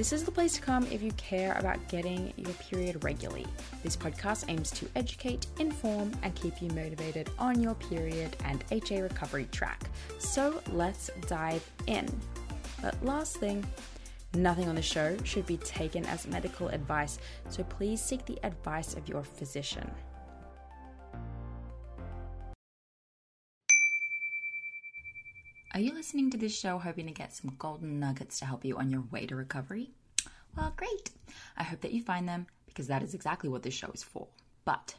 This is the place to come if you care about getting your period regularly. This podcast aims to educate, inform, and keep you motivated on your period and HA recovery track. So let's dive in. But last thing, nothing on the show should be taken as medical advice, so please seek the advice of your physician. Are you listening to this show hoping to get some golden nuggets to help you on your way to recovery? Well, great. I hope that you find them because that is exactly what this show is for. But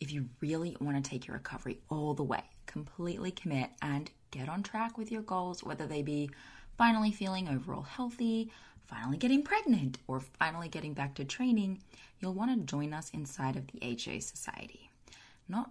if you really want to take your recovery all the way, completely commit and get on track with your goals, whether they be finally feeling overall healthy, finally getting pregnant, or finally getting back to training, you'll want to join us inside of the HA Society. Not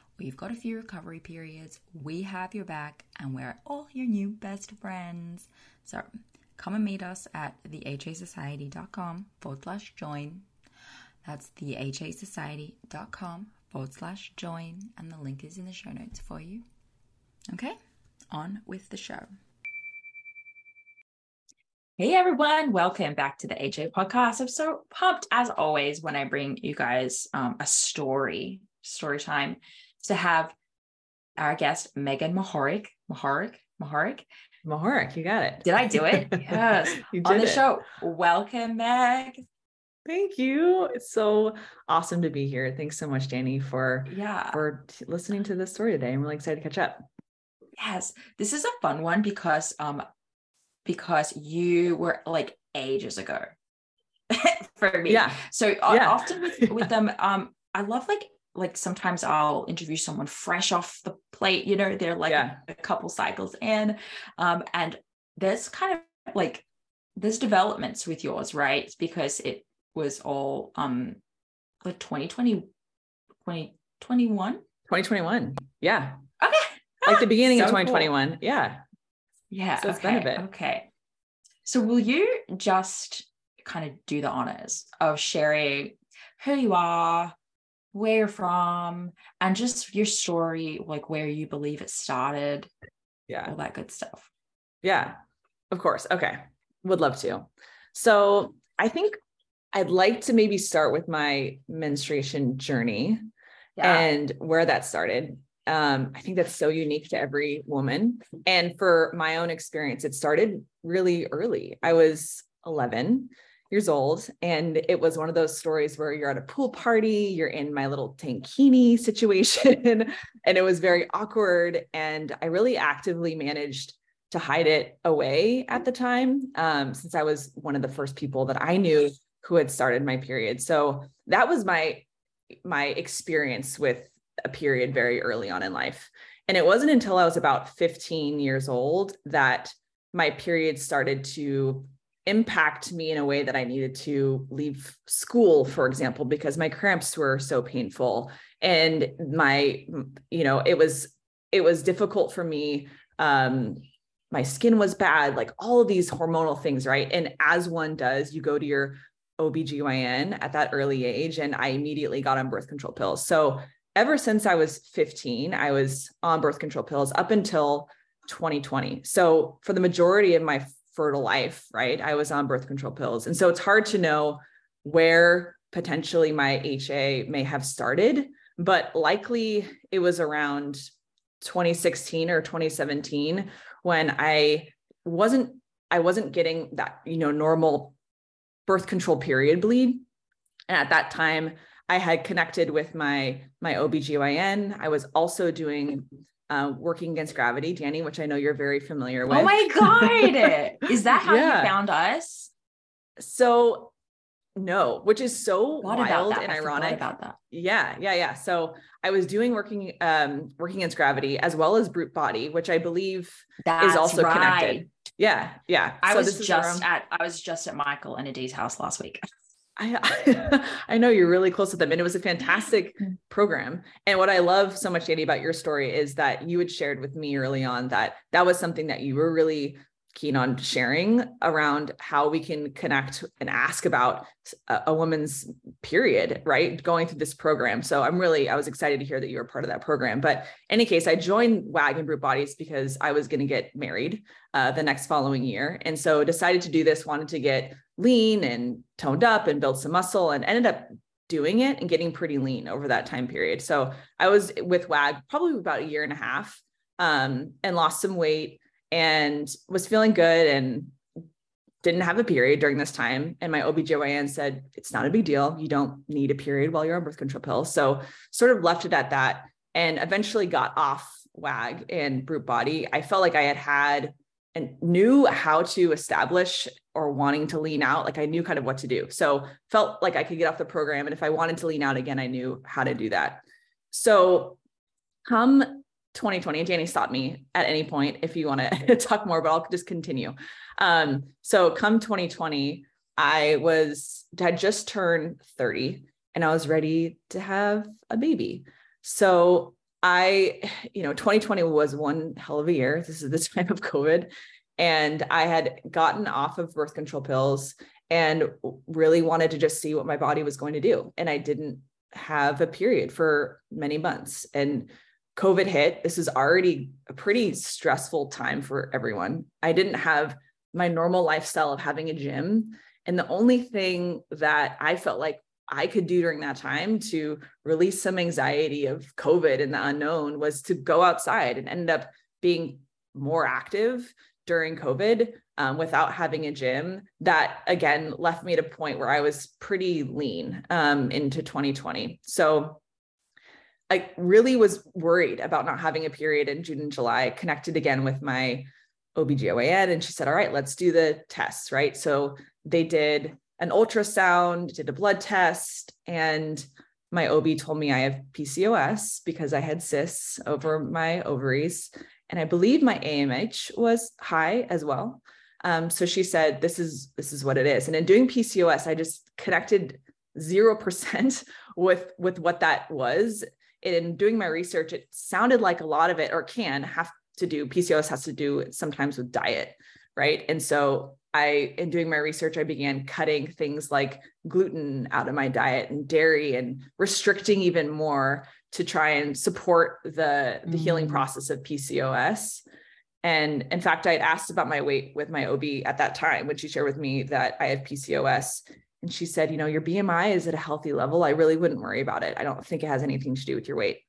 We've got a few recovery periods. We have your back, and we're all your new best friends. So come and meet us at thehasociety.com forward slash join. That's thehasociety.com forward slash join, and the link is in the show notes for you. Okay, on with the show. Hey everyone, welcome back to the HA podcast. I'm so pumped as always when I bring you guys um, a story, story time to have our guest, Megan Mahorik. Mahorik? Mahorik? Mahorik, you got it. Did I do it? Yes. You did. On the it. show. Welcome, Meg. Thank you. It's so awesome to be here. Thanks so much, Dani, for yeah for listening to this story today. I'm really excited to catch up. Yes, this is a fun one because um because you were like ages ago for me. Yeah. So yeah. often with with them, um, I love like like sometimes I'll interview someone fresh off the plate, you know, they're like yeah. a, couple cycles in. Um, and there's kind of like there's developments with yours, right? Because it was all um like 2020 2021 2021 yeah okay like the beginning so of 2021 cool. yeah yeah so it's okay. been a bit okay so will you just kind of do the honors of sharing who you are where you're from and just your story like where you believe it started yeah all that good stuff yeah of course okay would love to so i think i'd like to maybe start with my menstruation journey yeah. and where that started um, I think that's so unique to every woman. And for my own experience, it started really early. I was 11 years old. And it was one of those stories where you're at a pool party, you're in my little tankini situation, and it was very awkward. And I really actively managed to hide it away at the time, um, since I was one of the first people that I knew who had started my period. So that was my my experience with a period very early on in life. And it wasn't until I was about 15 years old that my period started to impact me in a way that I needed to leave school, for example, because my cramps were so painful. And my, you know, it was, it was difficult for me. Um, my skin was bad, like all of these hormonal things, right? And as one does, you go to your OBGYN at that early age, and I immediately got on birth control pills. So ever since I was 15, I was on birth control pills up until 2020. So for the majority of my fertile life, right? I was on birth control pills. And so it's hard to know where potentially my HA may have started, but likely it was around 2016 or 2017 when I wasn't I wasn't getting that, you know, normal birth control period bleed. And at that time, I had connected with my my OBGYN. I was also doing uh, working against gravity, Dani, which I know you're very familiar with. Oh my God. Is that how yeah. you found us? So no, which is so wild and ironic. About that. Yeah, yeah, yeah. So I was doing working um working against gravity as well as brute body, which I believe That's is also right. connected. Yeah, yeah. I so was just at I was just at Michael and Adee's house last week. I, I know you're really close with them and it was a fantastic mm. program. And what I love so much, Dani, about your story is that you had shared with me early on that that was something that you were really keen on sharing around how we can connect and ask about a, a, woman's period, right? Going through this program. So I'm really, I was excited to hear that you were part of that program. But any case, I joined WAG and Brute Bodies because I was going to get married uh, the next following year. And so decided to do this, wanted to get lean and toned up and built some muscle and ended up doing it and getting pretty lean over that time period. So I was with WAG probably about a year and a half um, and lost some weight and was feeling good and didn't have a period during this time. And my OBGYN said, it's not a big deal. You don't need a period while you're on birth control pills. So sort of left it at that and eventually got off WAG and Brute Body. I felt like I had had and knew how to establish or wanting to lean out. Like I knew kind of what to do. So felt like I could get off the program. And if I wanted to lean out again, I knew how to do that. So come 2020 and Dani stop me at any point if you want to talk more, but I'll just continue. Um, so come 2020, I was had just turned 30 and I was ready to have a baby. So I, you know, 2020 was one hell of a year. This is the time of COVID. And I had gotten off of birth control pills and really wanted to just see what my body was going to do. And I didn't have a period for many months. And COVID hit. This is already a pretty stressful time for everyone. I didn't have my normal lifestyle of having a gym. And the only thing that I felt like I could do during that time to release some anxiety of COVID and the unknown was to go outside and end up being more active during COVID um, without having a gym. That again left me at a point where I was pretty lean um, into 2020. So I really was worried about not having a period in June and July, connected again with my OBGYN. And she said, All right, let's do the tests, right? So they did an ultrasound, did a blood test, and my OB told me I have PCOS because I had cysts over my ovaries. And I believe my AMH was high as well. Um, so she said, this is this is what it is. And in doing PCOS, I just connected zero percent with with what that was in doing my research, it sounded like a lot of it, or can have to do, PCOS has to do sometimes with diet, right? And so I, in doing my research, I began cutting things like gluten out of my diet and dairy and restricting even more to try and support the, the mm. healing process of PCOS. And in fact, I had asked about my weight with my OB at that time when she shared with me that I had PCOS. And she said, you know, your BMI is at a healthy level. I really wouldn't worry about it. I don't think it has anything to do with your weight.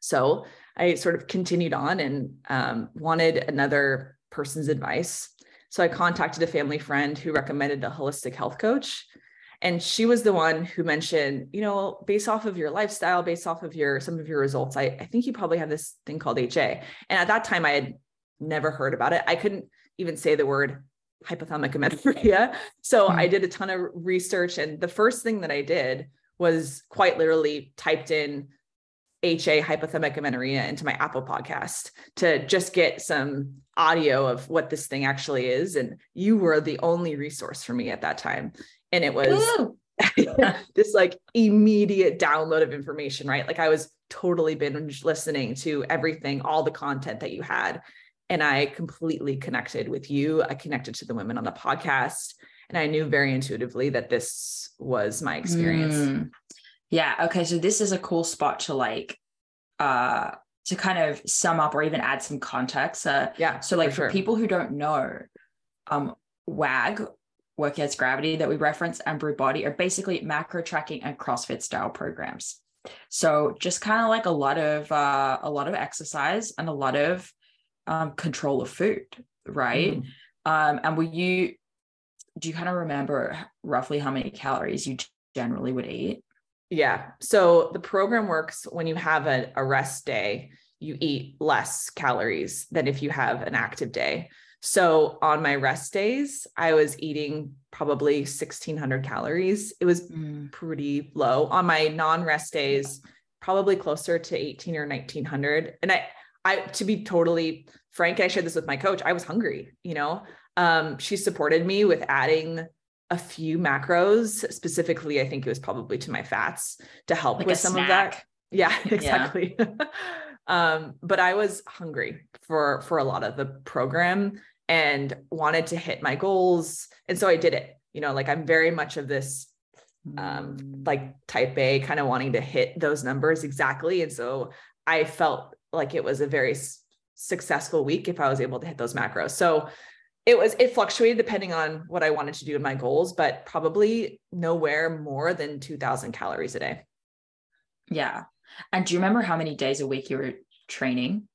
So I sort of continued on and um, wanted another person's advice. So I contacted a family friend who recommended a holistic health coach. And she was the one who mentioned, you know, based off of your lifestyle, based off of your some of your results, I, I think you probably have this thing called HA. And at that time, I had never heard about it. I couldn't even say the word hypothalamic amenorrhea. So mm-hmm. I did a ton of research. And the first thing that I did was quite literally typed in HA hypothalamic amenorrhea into my Apple podcast to just get some audio of what this thing actually is. And you were the only resource for me at that time. And it was this like immediate download of information, right? Like I was totally binge listening to everything, all the content that you had. And I completely connected with you. I connected to the women on the podcast. And I knew very intuitively that this was my experience. Mm. Yeah. Okay. So this is a cool spot to like, uh, to kind of sum up or even add some context. Uh, yeah. So like for, sure. for people who don't know, um, WAG, Work Against Gravity that we reference and Brute Body are basically macro tracking and CrossFit style programs. So just kind of like a lot of uh, a lot of exercise and a lot of um, control of food, right? Mm. Um, and will you do you kind of remember roughly how many calories you generally would eat? Yeah. So the program works when you have a, a rest day, you eat less calories than if you have an active day. So on my rest days, I was eating probably 1600 calories. It was mm. pretty low. On my non-rest days, probably closer to 18 or 1900. And I I to be totally frank, I shared this with my coach. I was hungry, you know. Um, she supported me with adding a few macros, specifically, I think it was probably to my fats to help like with some snack. of that. Yeah, exactly. Yeah. um, but I was hungry for for a lot of the program and wanted to hit my goals. And so I did it. You know, like I'm very much of this um mm. like type A kind of wanting to hit those numbers exactly. And so I felt like it was a very successful week if I was able to hit those macros. So it was it fluctuated depending on what I wanted to do in my goals, but probably nowhere more than 2000 calories a day. Yeah. And do you remember how many days a week you were training?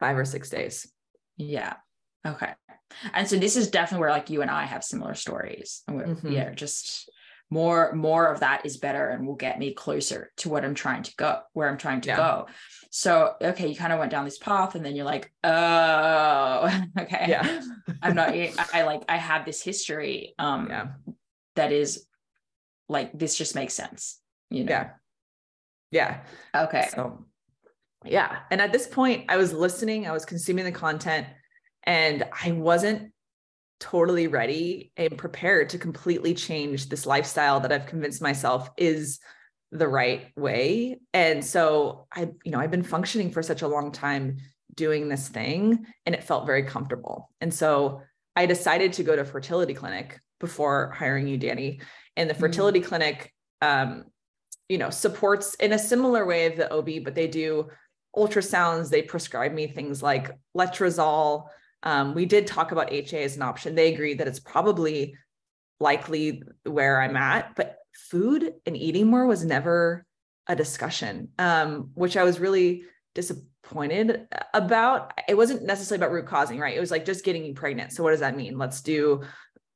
5 or 6 days. Yeah. Okay. And so this is definitely where like you and I have similar stories. Mm-hmm. Yeah, just more more of that is better and will get me closer to what I'm trying to go, where I'm trying to yeah. go. So, okay, you kind of went down this path and then you're like, oh, okay. Yeah. I'm not, I, I, like, I have this history um, yeah. that is like, this just makes sense, you know? Yeah. Yeah. Okay. So, yeah. And at this point, I was listening, I was consuming the content, and I wasn't totally ready and prepared to completely change this lifestyle that I've convinced myself is the right way. And so I, you know, I've been functioning for such a long time doing this thing and it felt very comfortable. And so I decided to go to fertility clinic before hiring you, Dani. And the mm. fertility mm-hmm. clinic, um, you know, supports in a similar way of the OB, but they do ultrasounds. They prescribe me things like letrozole. Um, we did talk about HA as an option. They agreed that it's probably likely where I'm at, but food and eating more was never a discussion, um, which I was really disappointed about. It wasn't necessarily about root causing, right? It was like just getting you pregnant. So what does that mean? Let's do,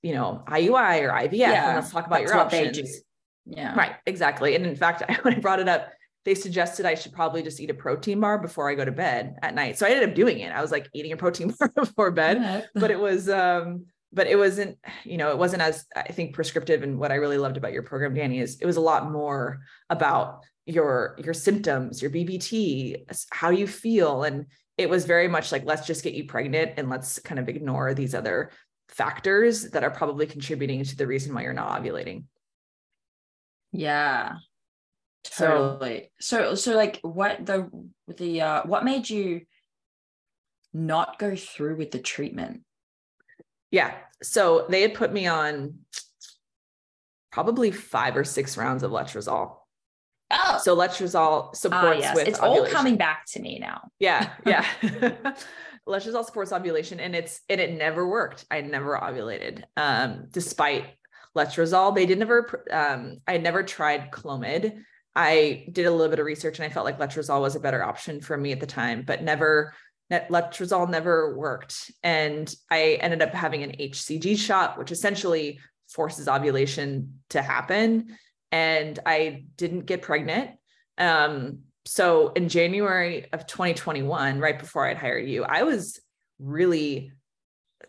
you know, IUI or IVF, yeah, and let's talk about your options. Yeah, right, exactly. And in fact, when I brought it up, they suggested I should probably just eat a protein bar before I go to bed at night. So I ended up doing it. I was like eating a protein bar before bed, yeah. but it was um but it wasn't you know it wasn't as i think prescriptive and what i really loved about your program dani is it was a lot more about your your symptoms your bbt how you feel and it was very much like let's just get you pregnant and let's kind of ignore these other factors that are probably contributing to the reason why you're not ovulating yeah totally so so, like what the the uh what made you not go through with the treatment yeah. So they had put me on probably five or six rounds of letrozole. Oh, so letrozole supports yes. with it's ovulation. all coming back to me now. Yeah, yeah. letrozole supports ovulation, and it's and it never worked. I never ovulated, um, despite letrozole. They did never. Um, I never tried Clomid. I did a little bit of research, and I felt like letrozole was a better option for me at the time, but never letrozole never worked. And I ended up having an HCG shot, which essentially forces ovulation to happen. And I didn't get pregnant. Um, so in January of 2021, right before I'd hired you, I was really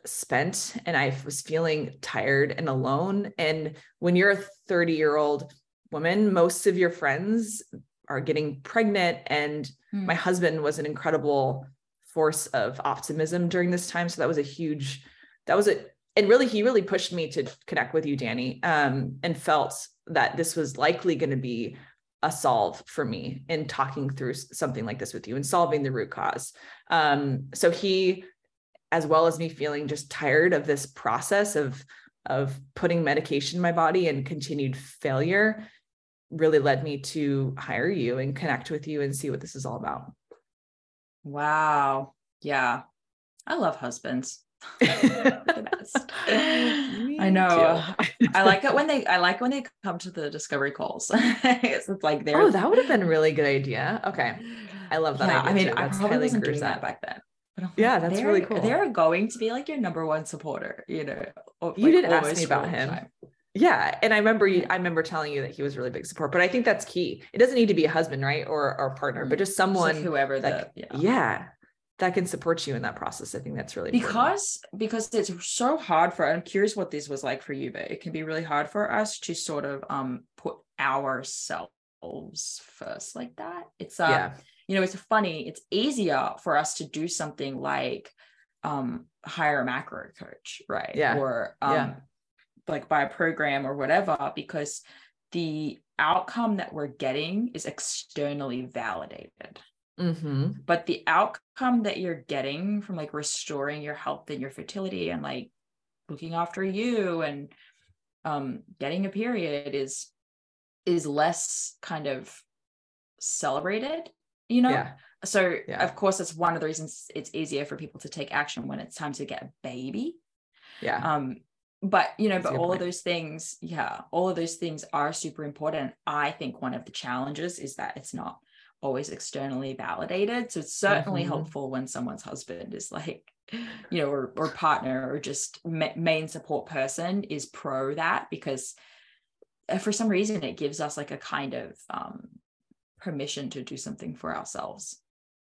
spent and I was feeling tired and alone. And when you're a 30 year old woman, most of your friends are getting pregnant. And mm. my husband was an incredible force of optimism during this time. So that was a huge, that was a, and really, he really pushed me to connect with you, Dani, um, and felt that this was likely going to be a solve for me in talking through something like this with you and solving the root cause. Um, so he, as well as me feeling just tired of this process of of putting medication in my body and continued failure, really led me to hire you and connect with you and see what this is all about. Wow. Yeah. I love husbands. I know. I like it when they I like when they come to the discovery calls. it's like they're Oh, that would have been a really good idea. Okay. I love that. Yeah, I mean, I probably wasn't doing that back then. But yeah, that's really cool. They're going to be like your number one supporter, you know. you did ask me about him. Time. Yeah. And I remember you, I remember telling you that he was really big support, but I think that's key. It doesn't need to be a husband, right? Or or partner, but just someone just whoever that, the, yeah. yeah that can support you in that process. I think that's really because important. because it's so hard for. I'm curious what this was like for you, but it can be really hard for us to sort of um put ourselves first like that. It's uh, yeah. you know, it's funny. It's easier for us to do something like um hire a macro coach, right? Yeah. Or um yeah. Like by a program or whatever, because the outcome that we're getting is externally validated. Mm-hmm. But the outcome that you're getting from like restoring your health and your fertility and like looking after you and um, getting a period is is less kind of celebrated, you know? Yeah. So yeah. of course that's one of the reasons it's easier for people to take action when it's time to get a baby. Yeah. Um, but you know, that's but all point. of those things, yeah, all of those things are super important. I think one of the challenges is that it's not always externally validated. So it's certainly mm-hmm. helpful when someone's husband is like, you know, or, or partner or just ma- main support person is pro that because uh, for some reason it gives us like a kind of um, permission to do something for ourselves.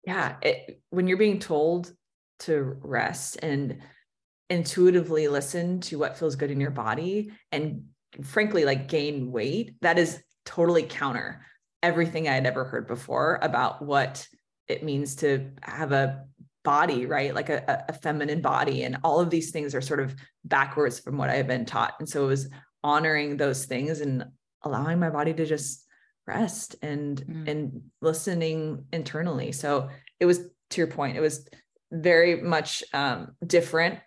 Yeah. It, when you're being told to rest and intuitively listen to what feels good in your body and frankly like gain weight, that is totally counter everything I had ever heard before about what it means to have a body, right? Like a, a feminine body. And all of these things are sort of backwards from what I've been taught. And so it was honoring those things and allowing my body to just rest and mm. and listening internally. So it was to your point, it was very much um, different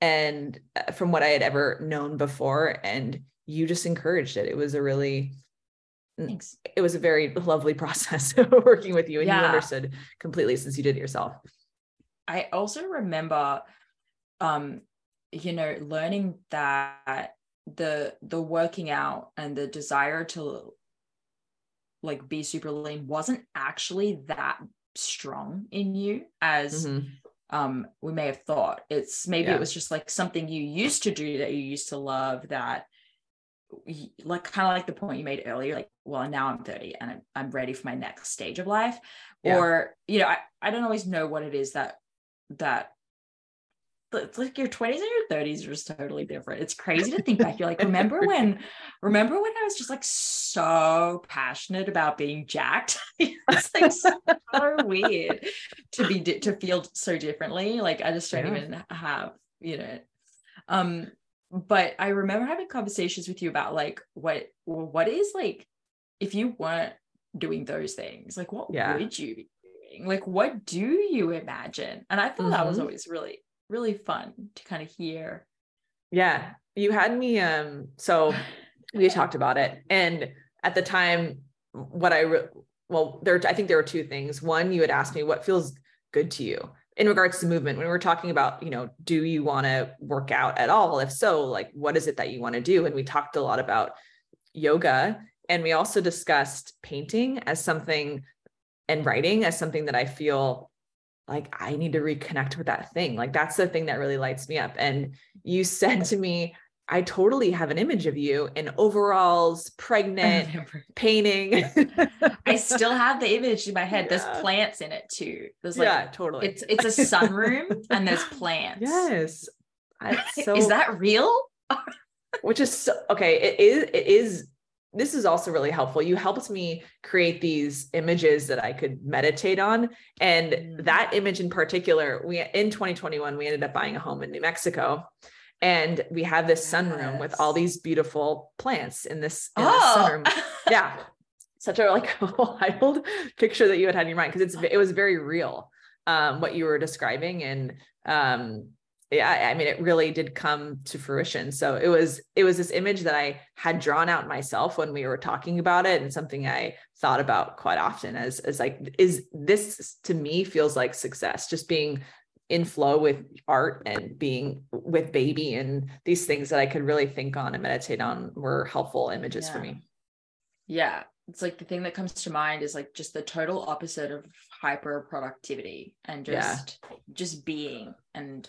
and uh, from what I had ever known before. And you just encouraged it. It was a really Thanks. It was a very lovely process working with you and yeah. you understood completely since you did it yourself. I also remember um you know learning that the the working out and the desire to like be super lean wasn't actually that strong in you as mm-hmm. Um we may have thought it's maybe yeah. it was just like something you used to do that you used to love that like kind of like the point you made earlier like well now i'm 30 and i'm, I'm ready for my next stage of life yeah. or you know I, I don't always know what it is that that like your 20s and your 30s are just totally different it's crazy to think back you're like remember when remember when i was just like so passionate about being jacked it's like so weird to be to feel so differently like i just don't yeah. even have you know um but I remember having conversations with you about like what what is like if you weren't doing those things, like what yeah. would you be doing? Like what do you imagine? And I thought mm-hmm. that was mm-hmm. always really really fun to kind of hear. Yeah, you had me um so we talked about it and at the time what I re- well there I think there were two things. One you had asked me what feels good to you in regards to movement when we're talking about you know do you want to work out at all if so like what is it that you want to do and we talked a lot about yoga and we also discussed painting as something and writing as something that i feel like I need to reconnect with that thing. Like that's the thing that really lights me up. And you said to me, I totally have an image of you in overalls, pregnant, painting. I still have the image in my head. Yeah. There's plants in it too. There's like yeah, totally. It's it's a sunroom and there's plants. Yes. So, is that real? which is so, okay. It is. It is. This is also really helpful. You helped me create these images that I could meditate on, and mm. that image in particular, we in 2021 we ended up buying a home in New Mexico and we have this sunroom yes. with all these beautiful plants in this, in oh. this sunroom. yeah. Such a like wild picture that you had had in your mind because it's it was very real um, what you were describing and um, yeah i mean it really did come to fruition so it was it was this image that i had drawn out myself when we were talking about it and something i thought about quite often as as like is this to me feels like success just being in flow with art and being with baby and these things that I could really think on and meditate on were helpful images yeah. for me. Yeah. It's like the thing that comes to mind is like just the total opposite of hyper productivity and just yeah. just being and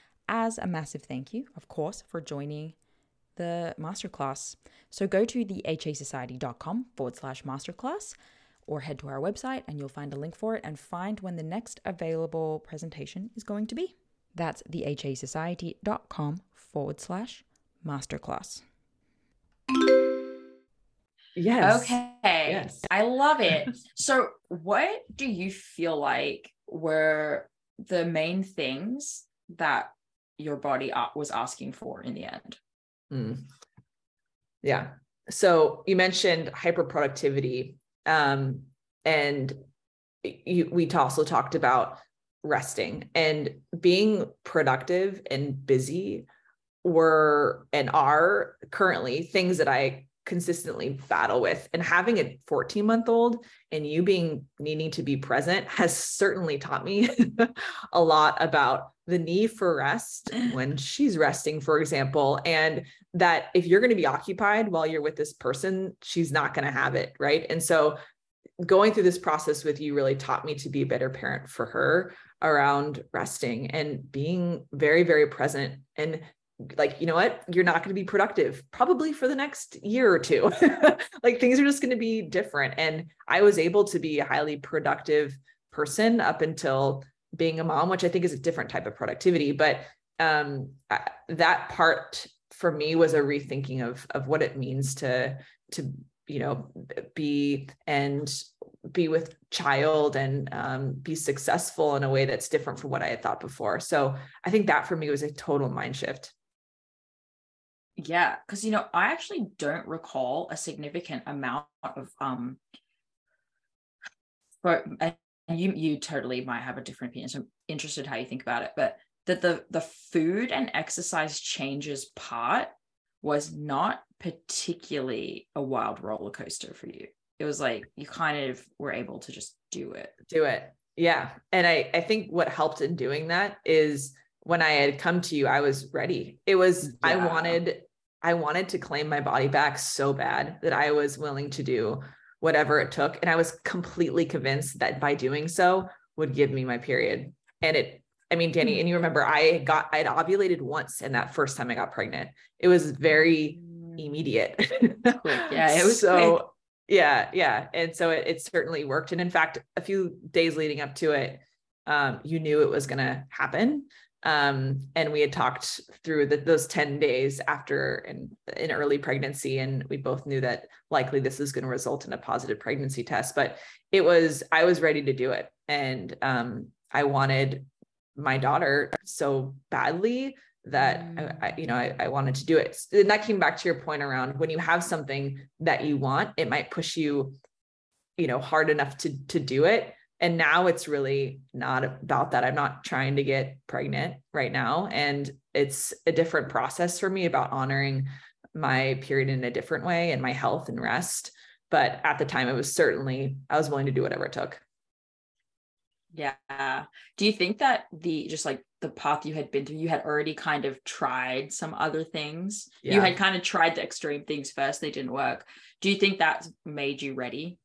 as a massive thank you, of course, for joining the masterclass. So go to the hasociety.com forward slash masterclass or head to our website and you'll find a link for it and find when the next available presentation is going to be. That's thehasociety.com forward slash masterclass. Yes. Okay. Yes. I love it. so, what do you feel like were the main things that your body was asking for in the end? Mm. Yeah. So, you mentioned hyperproductivity. Um, and you, we also talked about resting and being productive and busy were and are currently things that I consistently battle with and having a 14 month old and you being needing to be present has certainly taught me a lot about the need for rest when she's resting for example and that if you're going to be occupied while you're with this person she's not going to have it right? And so going through this process with you really taught me to be a better parent for her around resting and being very very present and like you know what? You're not going to be productive probably for the next year or two. Like things are just going to be different. And i was able to be a highly productive person up until being a mom which i think is a different type of productivity but um, that part for me was a rethinking of of what it means to to you know be and be with child and um, be successful in a way that's different from what I had thought before. So I think that for me was a total mind shift. Yeah, because you know, I actually don't recall a significant amount of um but you you totally might have a different opinion. So I'm interested how you think about it, but that the the food and exercise changes part was not particularly a wild roller coaster for you. It was like you kind of were able to just do it. Do it. Yeah. And I I think what helped in doing that is when I had come to you, I was ready. It was yeah. I wanted I wanted to claim my body back so bad that I was willing to do whatever it took. And I was completely convinced that by doing so would give me my period. And it, I mean, Dani, and you remember I got, I had ovulated once and that first time I got pregnant. It was very mm. immediate. Yeah, it was so quick. yeah, yeah. And so it, it certainly worked. And in fact, a few days leading up to it, um, you knew it was going to happen um, and we had talked through the, those 10 days after an, an early pregnancy and we both knew that likely this is going to result in a positive pregnancy test but it was i was ready to do it. And um, i wanted my daughter so badly that mm. I, you know I, I wanted to do it. And that came back to your point around when you have something that you want it might push you you know hard enough to to do it and now it's really not about that. I'm not trying to get pregnant right now. And it's a different process for me about honoring my period in a different way and my health and rest. But at the time it was certainly i was willing to do whatever it took. Yeah. Do you think that the just like the path you had been through you had already kind of tried some other things? Yeah. you had kind of tried the extreme things first they didn't work. Do you think that made you ready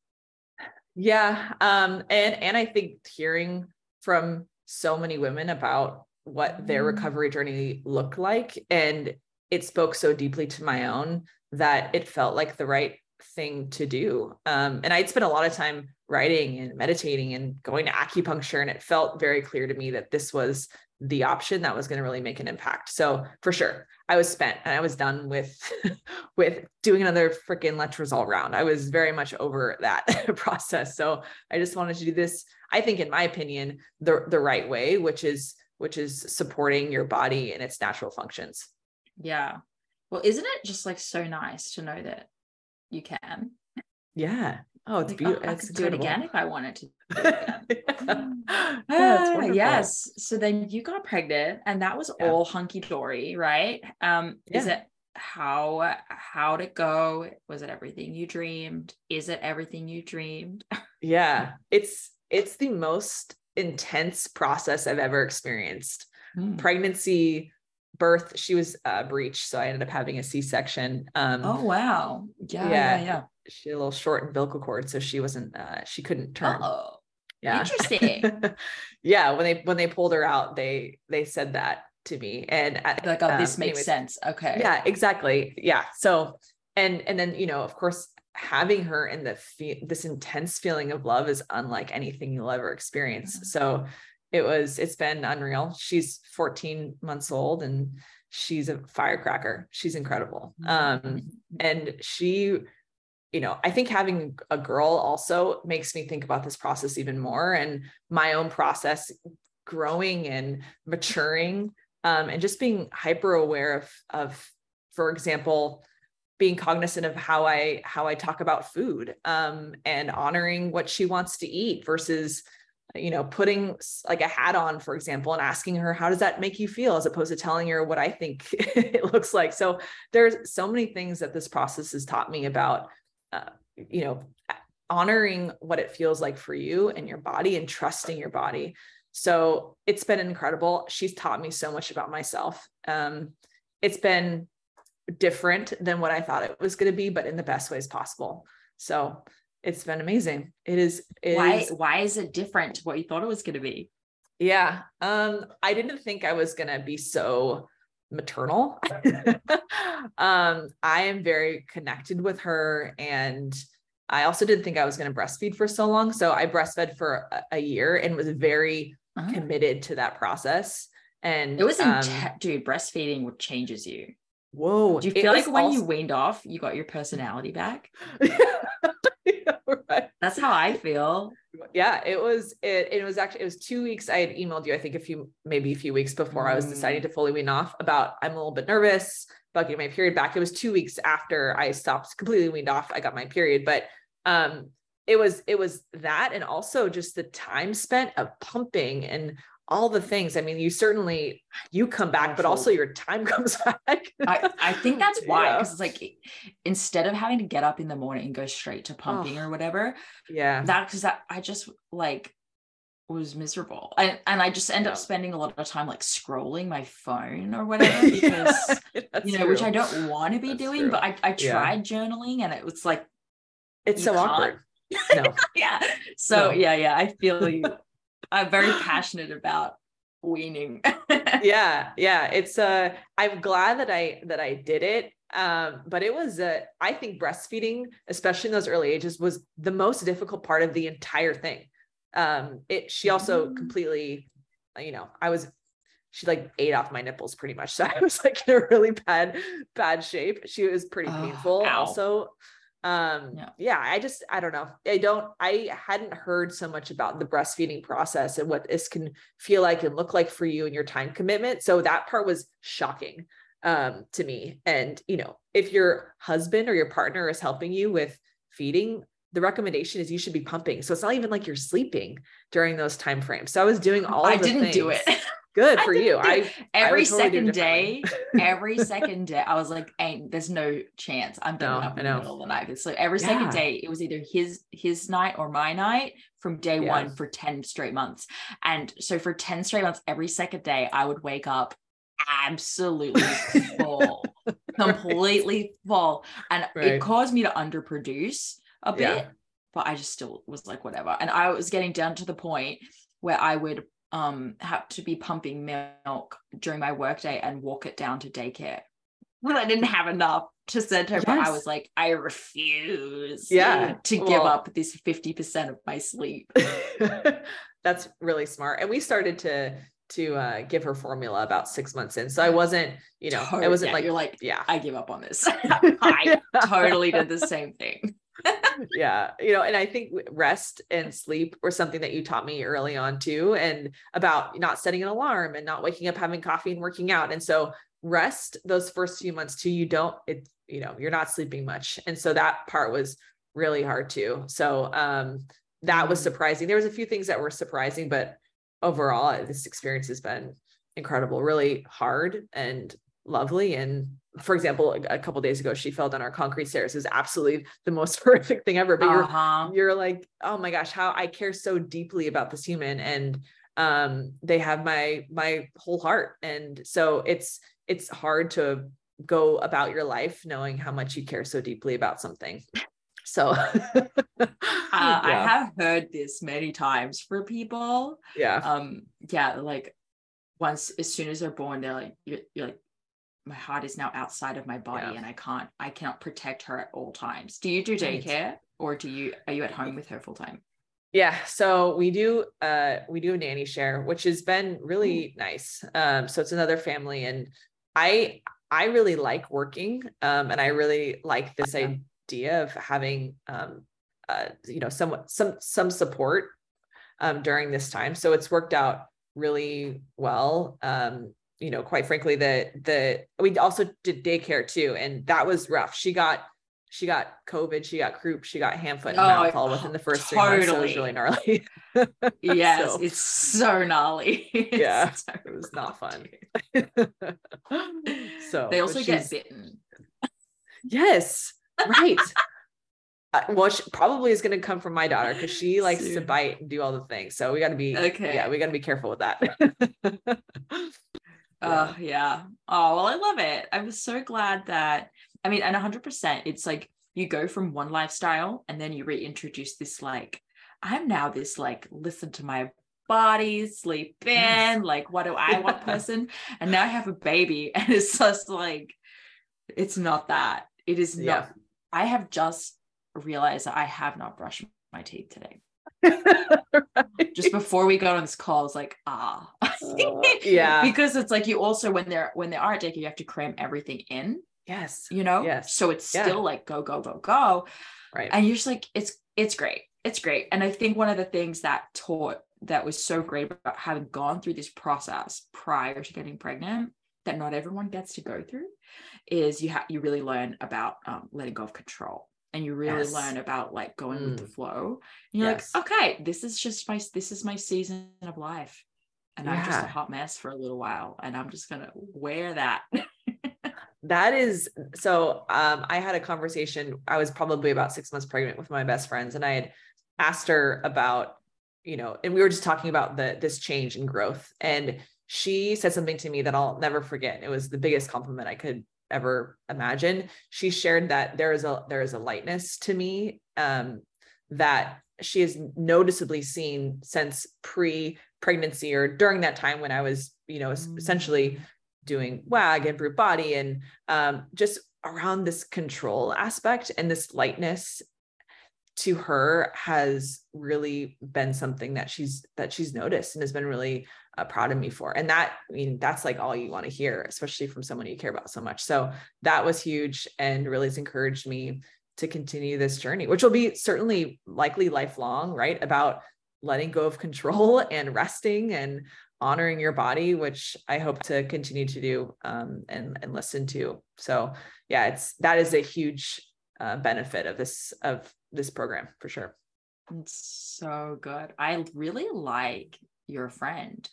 yeah. Um, and and I think hearing from so many women about what their mm. recovery journey looked like and it spoke so deeply to my own that it felt like the right thing to do. Um, and I'd spent a lot of time writing and meditating and going to acupuncture, and it felt very clear to me that this was the option that was going to really make an impact. So for sure, I was spent and I was done with with doing another freaking letrozole round. I was very much over that process. So I just wanted to do this. I think, in my opinion, the the right way, which is which is supporting your body and its natural functions. Yeah. Well, isn't it just like so nice to know that you can? Yeah. Oh, it's like, beautiful. Oh, I could do it again if I wanted to. yeah. ah, yes. So then you got pregnant, and that was yeah. all hunky dory, right? Um, yeah. is it how how'd it go? Was it everything you dreamed? Is it everything you dreamed? yeah, it's it's the most intense process I've ever experienced. Mm. Pregnancy, birth. She was uh, breech, so I ended up having a C section. Um, oh wow! Yeah, yeah, yeah she had a little short umbilical cord, so she wasn't uh she couldn't turn. Oh, yeah. Interesting. yeah, when they when they pulled her out, they they said that to me. And at, like, oh, um, this makes anyways, sense. Okay. Yeah, exactly. Yeah. So and and then you know, of course, having her in the fe- this intense feeling of love is unlike anything you'll ever experience. Mm-hmm. So it was it's been unreal. She's 14 months old and she's a firecracker. She's incredible. Mm-hmm. Um and she you know, I think having a girl also makes me think about this process even more and my own process growing and maturing um, and just being hyper aware of, of, for example, being cognizant of how I how I talk about food um, and honoring what she wants to eat versus you know putting like a hat on for example and asking her how does that make you feel? as opposed to telling her what I think it looks like. So there's so many things that this process has taught me about uh, you know, honoring what it feels like for you and your body and trusting your body. So it's been incredible. She's taught me so much about myself. Um, it's been different than what I thought it was going to be, but in the best ways possible. So it's been amazing. It is. It why? Is, why is it different to what you thought it was going to be? Yeah. Um, I didn't think I was going to be so maternal. um, I am very connected with her and I also didn't think I was going to breastfeed for so long. So I breastfed for a, a year and was very uh-huh. committed to that process. And it was um, dude. Breastfeeding changes you. Whoa. Do you feel like when also- you weaned off, you got your personality back? That's how I feel. Yeah, it was it, it was actually it was two weeks. I had emailed you, I think a few, maybe a few weeks before mm. I was deciding to mm. fully wean off about I'm a little bit nervous about getting my period back. It was two weeks after I stopped completely weaned off. I got my period, but um it was it was that and also just the time spent of pumping and all the things. I mean, you certainly you come back, but also your time comes back. I, I think that's why, because yeah. it's like instead of having to get up in the morning and go straight to pumping oh, or whatever, yeah, that because that I just like was miserable. And and I just end yeah. up spending a lot of time like scrolling my phone or whatever because you know, true. which I don't want to be that's doing, true. but I, I tried yeah. journaling and it was like it's so awkward. No. yeah. So no. yeah, yeah, I feel you. I'm very passionate about weaning. yeah, yeah. It's uh I'm glad that I that I did it. Um, but it was uh I think breastfeeding, especially in those early ages, was the most difficult part of the entire thing. Um, it she also mm. completely, you know, I was she like ate off my nipples pretty much. So I was like in a really bad, bad shape. She was pretty oh, painful. Ow. Also, um yeah. yeah i just i don't know. I don't i hadn't heard so much about the breastfeeding process and what this can feel like and look like for you and your time commitment. So that part was shocking um to me. And you know if your husband or your partner is helping you with feeding the recommendation is you should be pumping. So it's not even like you're sleeping during those time frames. So i was doing all i didn't things. do it good for you. I every I totally second day, every second day, I was like, "Ain't there's no chance I'm getting no, up in the middle of the night." So every yeah. second day, it was either his his night or my night from day yeah. one for ten straight months. And so for ten straight months, every second day, I would wake up absolutely full, completely full, and right. it caused me to underproduce a bit. Yeah. But I just still was like, whatever. And I was getting down to the point where I would um had to be pumping milk during my workday and walk it down to daycare when I didn't have enough to send her. Yes. But I was like, I refuse yeah. to well, give up this 50% of my sleep. That's really smart. And we started to to uh, give her formula about six months in. So I wasn't, you know, totally, I wasn't yeah, like, you're like, yeah, I give up on this. I totally did the same thing yeah you know and i think rest and sleep were something that you taught me early on too and about not setting an alarm and not waking up having coffee and working out and so rest those first few months too you don't it you know you're not sleeping much and so that part was really hard too so um that was mm. surprising there was a few things that were surprising but overall this experience has been incredible really hard and lovely and for example, a couple days ago, she fell down our concrete stairs. It was absolutely the most horrific thing ever. But uh-huh. you're you're like, oh my gosh, how I care so deeply about this human, and um, they have my my whole heart. And so it's it's hard to go about your life knowing how much you care so deeply about something. So uh, yeah. I have heard this many times for people. Yeah. Um. Yeah. Like once, as soon as they're born, they're like, you're, you're like, my heart is now outside of my body yeah. and I can't I cannot protect her at all times. Do you do daycare or do you are you at home with her full time? Yeah, so we do uh we do a nanny share, which has been really mm. nice. Um so it's another family and I I really like working um and I really like this idea of having um uh you know some some some support um during this time. So it's worked out really well. Um you know, quite frankly, the the we also did daycare too, and that was rough. She got she got COVID, she got croup, she got hand, foot, and oh, mouth all within the first totally. three months. So it was really gnarly. yes, so, it's so gnarly. yeah, so it was not fun. so they also get bitten. Yes, right. uh, well, she probably is going to come from my daughter because she likes Soon. to bite and do all the things. So we got to be okay. Yeah, we got to be careful with that. Oh, yeah. Oh, well, I love it. I was so glad that, I mean, and 100%, it's like you go from one lifestyle and then you reintroduce this, like, I'm now this, like, listen to my body, sleep in, yes. like what do I want person? And now I have a baby and it's just like it's not that. It is yeah. not I have just realized that I have not brushed my teeth today. right. Just before we got on this call, I was like, ah, uh, yeah, because it's like you also when they're when they are at daycare, you have to cram everything in. Yes, you know. Yes, so it's yeah. still like go go go go. Right, and you're just like it's it's great, it's great, and I think one of the things that taught that was so great about having gone through this process prior to getting pregnant that not everyone gets to go through is you have you really learn about um, letting go of control and you really yes. learn about like going mm. with the mm. flow and you're yes. like okay this is just my this is my season of life and yeah. i'm just a hot mess for a little while and i'm just gonna wear that that is so um, i had a conversation i was probably about six months pregnant with my best friends and i had asked her about you know and we were just talking about the this change and growth and she said something to me that i'll never forget it was the biggest compliment i could ever imagine. She shared that there is a there is a lightness to me um, that she has noticeably seen since pre-pregnancy or during that time when I was, you know, mm. essentially doing WAG and Brute Body and um, just around this control aspect and this lightness to her has really been something that she's that she's noticed and has been really uh, proud of me for and that i mean that's like all you want to hear especially from someone you care about so much so that was huge and really has encouraged me to continue this journey which will be certainly likely lifelong right about letting go of control and resting and honoring your body which i hope to continue to do um, and and listen to so yeah it's that is a huge uh, benefit of this of this program for sure. It's so good. I really like your friend.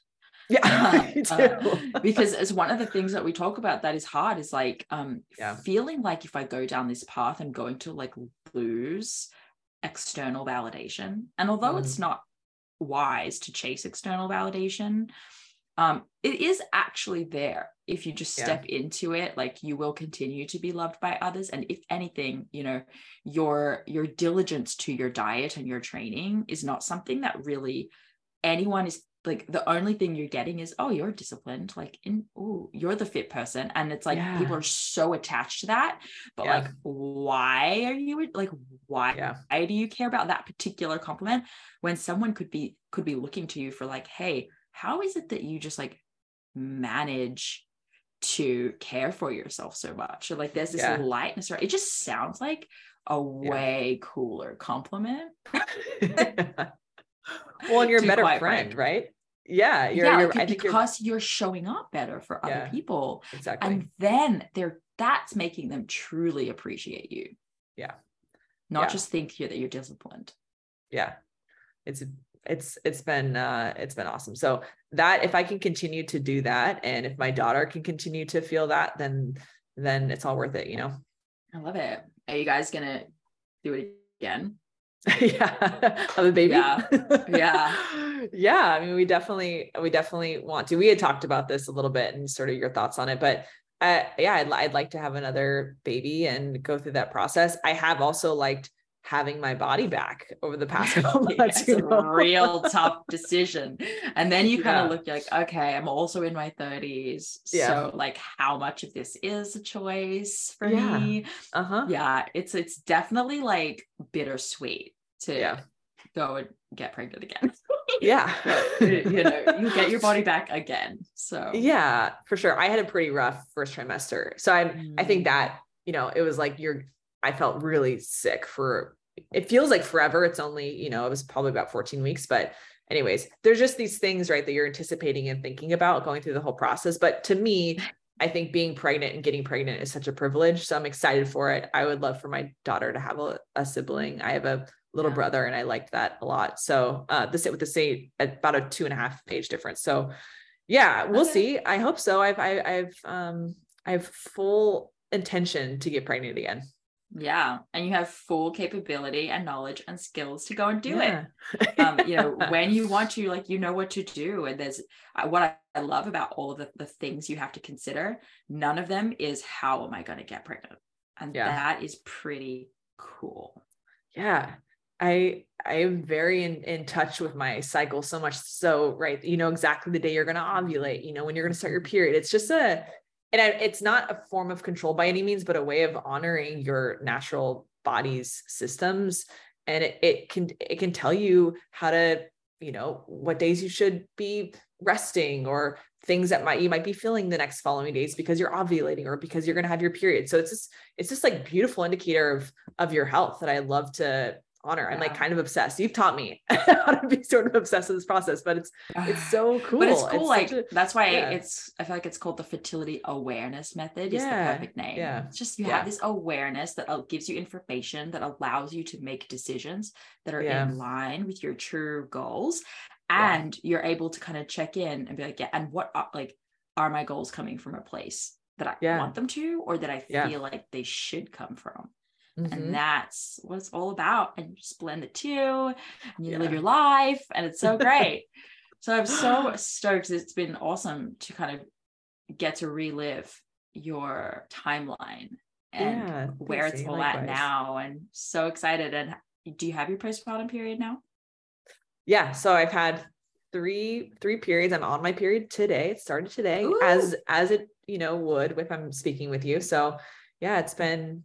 Yeah, uh, because it's one of the things that we talk about that is hard is like um yeah. feeling like if I go down this path, I'm going to like lose external validation. And although mm. it's not wise to chase external validation, um, it is actually there if you just step yeah. into it like you will continue to be loved by others and if anything you know your your diligence to your diet and your training is not something that really anyone is like the only thing you're getting is oh you're disciplined like in oh you're the fit person and it's like yeah. people are so attached to that but yeah. like why are you like why yeah. why do you care about that particular compliment when someone could be could be looking to you for like hey how is it that you just like manage to care for yourself so much or like there's this lightness right it just sounds like a way cooler compliment well and you're a better friend, friend, right? Yeah you're, yeah, you're I think because you're, you're, showing up better for yeah, other people exactly. and then they're that's making them truly appreciate you. Yeah. Not just think that you're disciplined. Yeah. It's it's it's been uh it's been awesome. So that if i can continue to do that and if my daughter can continue to feel that then then it's all worth it you know? I love it. Are you guys gonna do it again yeah have a baby yeah yeah yeah i mean we definitely we definitely want to we had talked about this a little bit and sort of your thoughts on it but uh, yeah I'd, I'd like to have another baby and go through that process i have also liked having my body back over the past couple months. it's a real tough decision. And then you kind yeah. of look like, okay, I'm also in my 30s. Yeah. So like how much of this is a choice for yeah. me? Uh-huh. Yeah. It's it's definitely like bittersweet to yeah. go and get pregnant again. yeah. you know, you get your body back again. So yeah, for sure. I had a pretty rough first trimester. So I mm. I think mm. that, you know, it was like you're I felt really sick for it feels like forever. It's only, you know, it was probably about 14 weeks, but anyways, there's just these things, right, that you're anticipating and thinking about going through the whole process. But to me, I think being pregnant and getting pregnant is such a privilege. So I'm excited for it. I would love for my daughter to have a, a sibling. I have a little yeah. brother and I liked that a lot. So uh the with the same about a two and a half page difference. So yeah, we'll okay. see. I hope so. I've I, I've um I have full intention to get pregnant again. Yeah. And you have full capability and knowledge and skills to go and do yeah. it. Um, you know, when you want to, like, you know what to do. And there's what I, I love about all the, the things you have to consider. None of them is how am I going to get pregnant? And yeah. that is pretty cool. Yeah. I I am very in, in touch with my cycle so much so right you know exactly the day you're going to ovulate you know when you're going to start your period. It's just a and I, it's not a form of control by any means but a way of honoring your natural body's systems. And it, it can it can tell you how to you know what days you should be resting or things that might you might be feeling the next following days because you're ovulating or because you're going to have your period. So it's just it's just like beautiful indicator of of your health that i love to honor. I'm like kind of obsessed. You've taught me how to be sort of obsessed with this process, but it's it's so cool. But it's cool. It's like a, that's why yeah. it's I feel like it's called the fertility awareness method. Is yeah. the perfect name. Yeah. It's just you yeah. have this awareness that uh, gives you information that allows you to make decisions that are in line with your true goals, and you're able to kind of check in and be like, yeah, and what are, like are my goals coming from a place that I want them to, or that I feel like they should come from? Mm-hmm. And that's what it's all about. And you just blend the two and you yeah. live your life. And it's so great. so I'm so stoked. It's been awesome to kind of get to relive your timeline and yeah, where it's all likewise. at now. And so excited. And do you have your postpartum period now? Yeah. So I've had three three periods. I'm on my period today. It started today Ooh. as as it you know would if I'm speaking with you. So yeah, it's been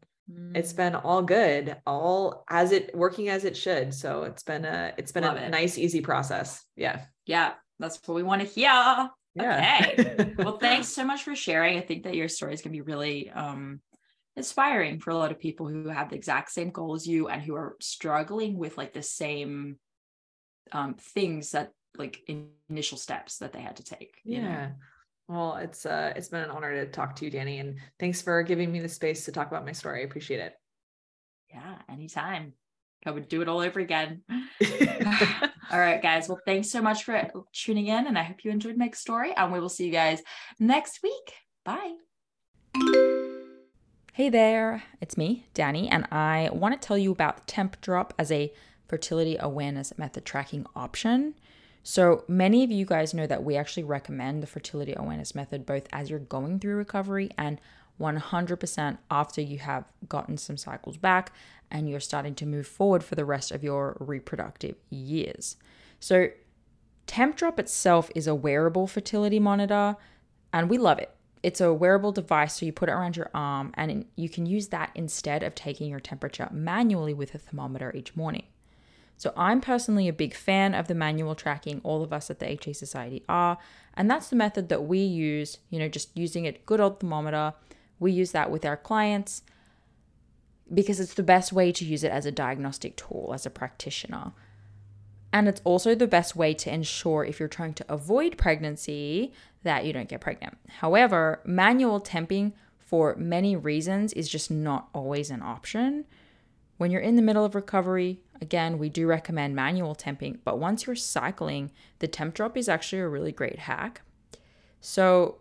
it's mm. been all good all as it working as it should so it's been a it's been Love a it. nice easy process yeah yeah that's what we want to hear yeah. okay well thanks so much for sharing i think that your story is going to be really um inspiring for a lot of people who have the exact same goal as you and who are struggling with like the same um things that like initial steps that they had to take yeah know? Well, it's uh it's been an honor to talk to you, Dani, and thanks for giving me the space to talk about my story. I appreciate it. Yeah, anytime. I would do it all over again. all right, guys. Well, thanks so much for tuning in, and I hope you enjoyed my story. And we will see you guys next week. Bye. Hey there, it's me, Dani, and I want to tell you about Tempdrop as a fertility awareness method tracking option. So, many of you guys know that we actually recommend the fertility awareness method both as you're going through recovery and 100% after you have gotten some cycles back and you're starting to move forward for the rest of your reproductive years. So, Tempdrop itself is a wearable fertility monitor and we love it. It's a wearable device, so you put it around your arm and you can use that instead of taking your temperature manually with a thermometer each morning. So I'm personally a big fan of the manual tracking. All of us at the HA Society are. And that's the method that we use, you know, just using a good old thermometer. We use that with our clients because it's the best way to use it as a diagnostic tool as a practitioner. And it's also the best way to ensure if you're trying to avoid pregnancy that you don't get pregnant. However, manual temping for many reasons is just not always an option. When you're in the middle of recovery, again, we do recommend manual temping, but once you're cycling, the Tempdrop is actually a really great hack. So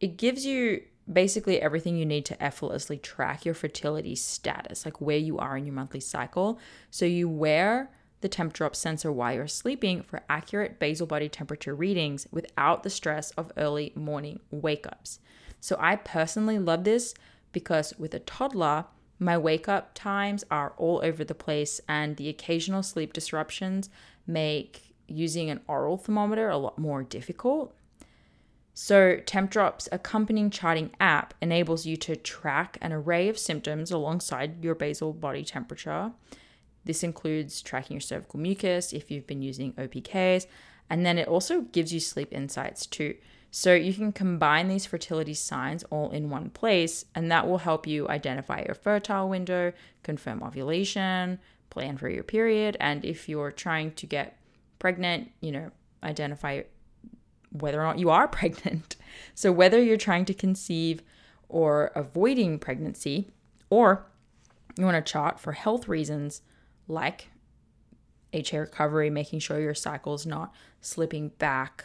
it gives you basically everything you need to effortlessly track your fertility status, like where you are in your monthly cycle. So you wear the Tempdrop sensor while you're sleeping for accurate basal body temperature readings without the stress of early morning wake ups. So I personally love this because with a toddler, my wake up times are all over the place, and the occasional sleep disruptions make using an oral thermometer a lot more difficult. So, Tempdrop's accompanying charting app enables you to track an array of symptoms alongside your basal body temperature. This includes tracking your cervical mucus if you've been using OPKs, and then it also gives you sleep insights too. So you can combine these fertility signs all in one place, and that will help you identify your fertile window, confirm ovulation, plan for your period, and if you're trying to get pregnant, you know, identify whether or not you are pregnant. So whether you're trying to conceive or avoiding pregnancy, or you want to chart for health reasons like HA recovery, making sure your cycle is not slipping back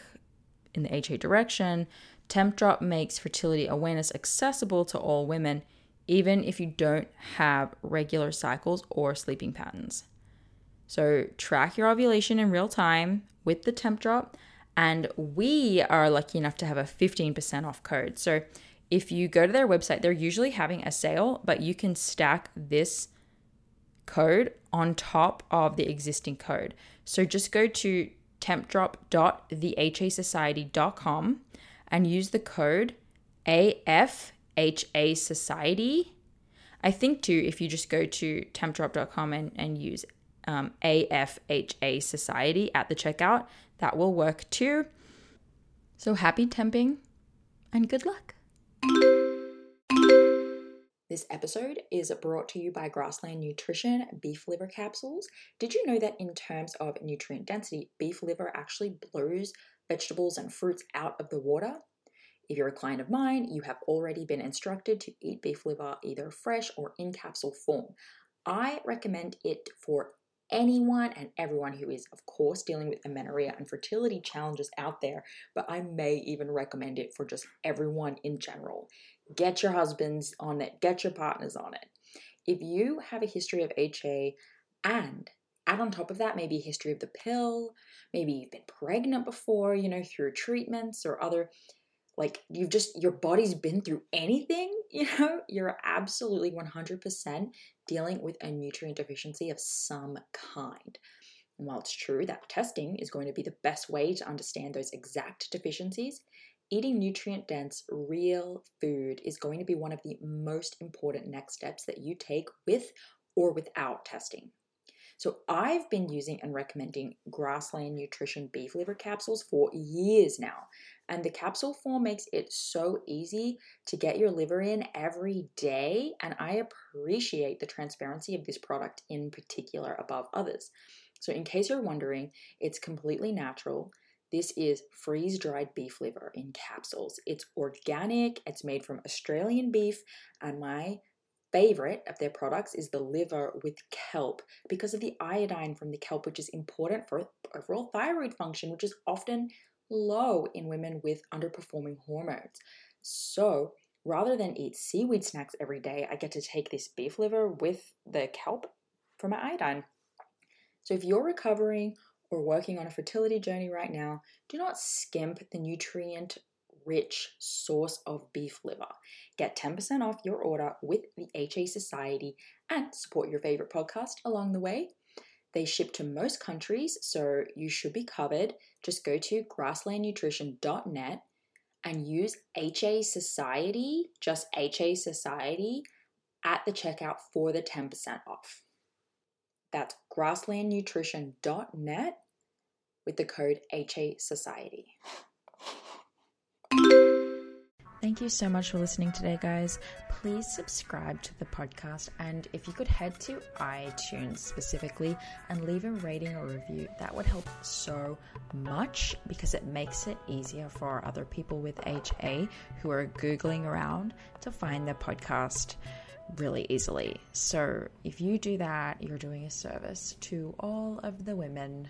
in the HA direction, Tempdrop makes fertility awareness accessible to all women, even if you don't have regular cycles or sleeping patterns. So, track your ovulation in real time with the Tempdrop, and we are lucky enough to have a 15% off code. So, if you go to their website, they're usually having a sale, but you can stack this code on top of the existing code. So just go to tempdrop.thehasociety.com and use the code AFHA Society. I think too, if you just go to tempdrop.com and, and use um, AFHA Society at the checkout, that will work too. So happy temping and good luck. This episode is brought to you by Grassland Nutrition beef liver capsules. Did you know that in terms of nutrient density, beef liver actually blows vegetables and fruits out of the water? If you're a client of mine, you have already been instructed to eat beef liver either fresh or in capsule form. I recommend it for anyone and everyone who is, of course, dealing with amenorrhea and fertility challenges out there, but I may even recommend it for just everyone in general. Get your husbands on it, get your partners on it. If you have a history of HA and add on top of that maybe a history of the pill, maybe you've been pregnant before, you know, through treatments or other like you've just your body's been through anything, you know, you're absolutely 100% dealing with a nutrient deficiency of some kind. And while it's true that testing is going to be the best way to understand those exact deficiencies, Eating nutrient dense, real food is going to be one of the most important next steps that you take with or without testing. So, I've been using and recommending Grassland Nutrition beef liver capsules for years now, and the capsule form makes it so easy to get your liver in every day. And I appreciate the transparency of this product in particular above others. So, in case you're wondering, it's completely natural. This is freeze dried beef liver in capsules. It's organic, it's made from Australian beef, and my favorite of their products is the liver with kelp because of the iodine from the kelp, which is important for overall thyroid function, which is often low in women with underperforming hormones. So, rather than eat seaweed snacks every day, I get to take this beef liver with the kelp for my iodine. So, if you're recovering or working on a fertility journey right now, do not skimp the nutrient rich source of beef liver. Get 10% off your order with the HA Society and support your favorite podcast along the way. They ship to most countries, so you should be covered. Just go to grasslandnutrition.net and use HA Society, just HA Society, at the checkout for the 10% off. That's grasslandnutrition.net with the code HA Society. Thank you so much for listening today, guys. Please subscribe to the podcast, and if you could head to iTunes specifically and leave a rating or review, that would help so much because it makes it easier for other people with HA who are Googling around to find the podcast really easily. So if you do that, you're doing a service to all of the women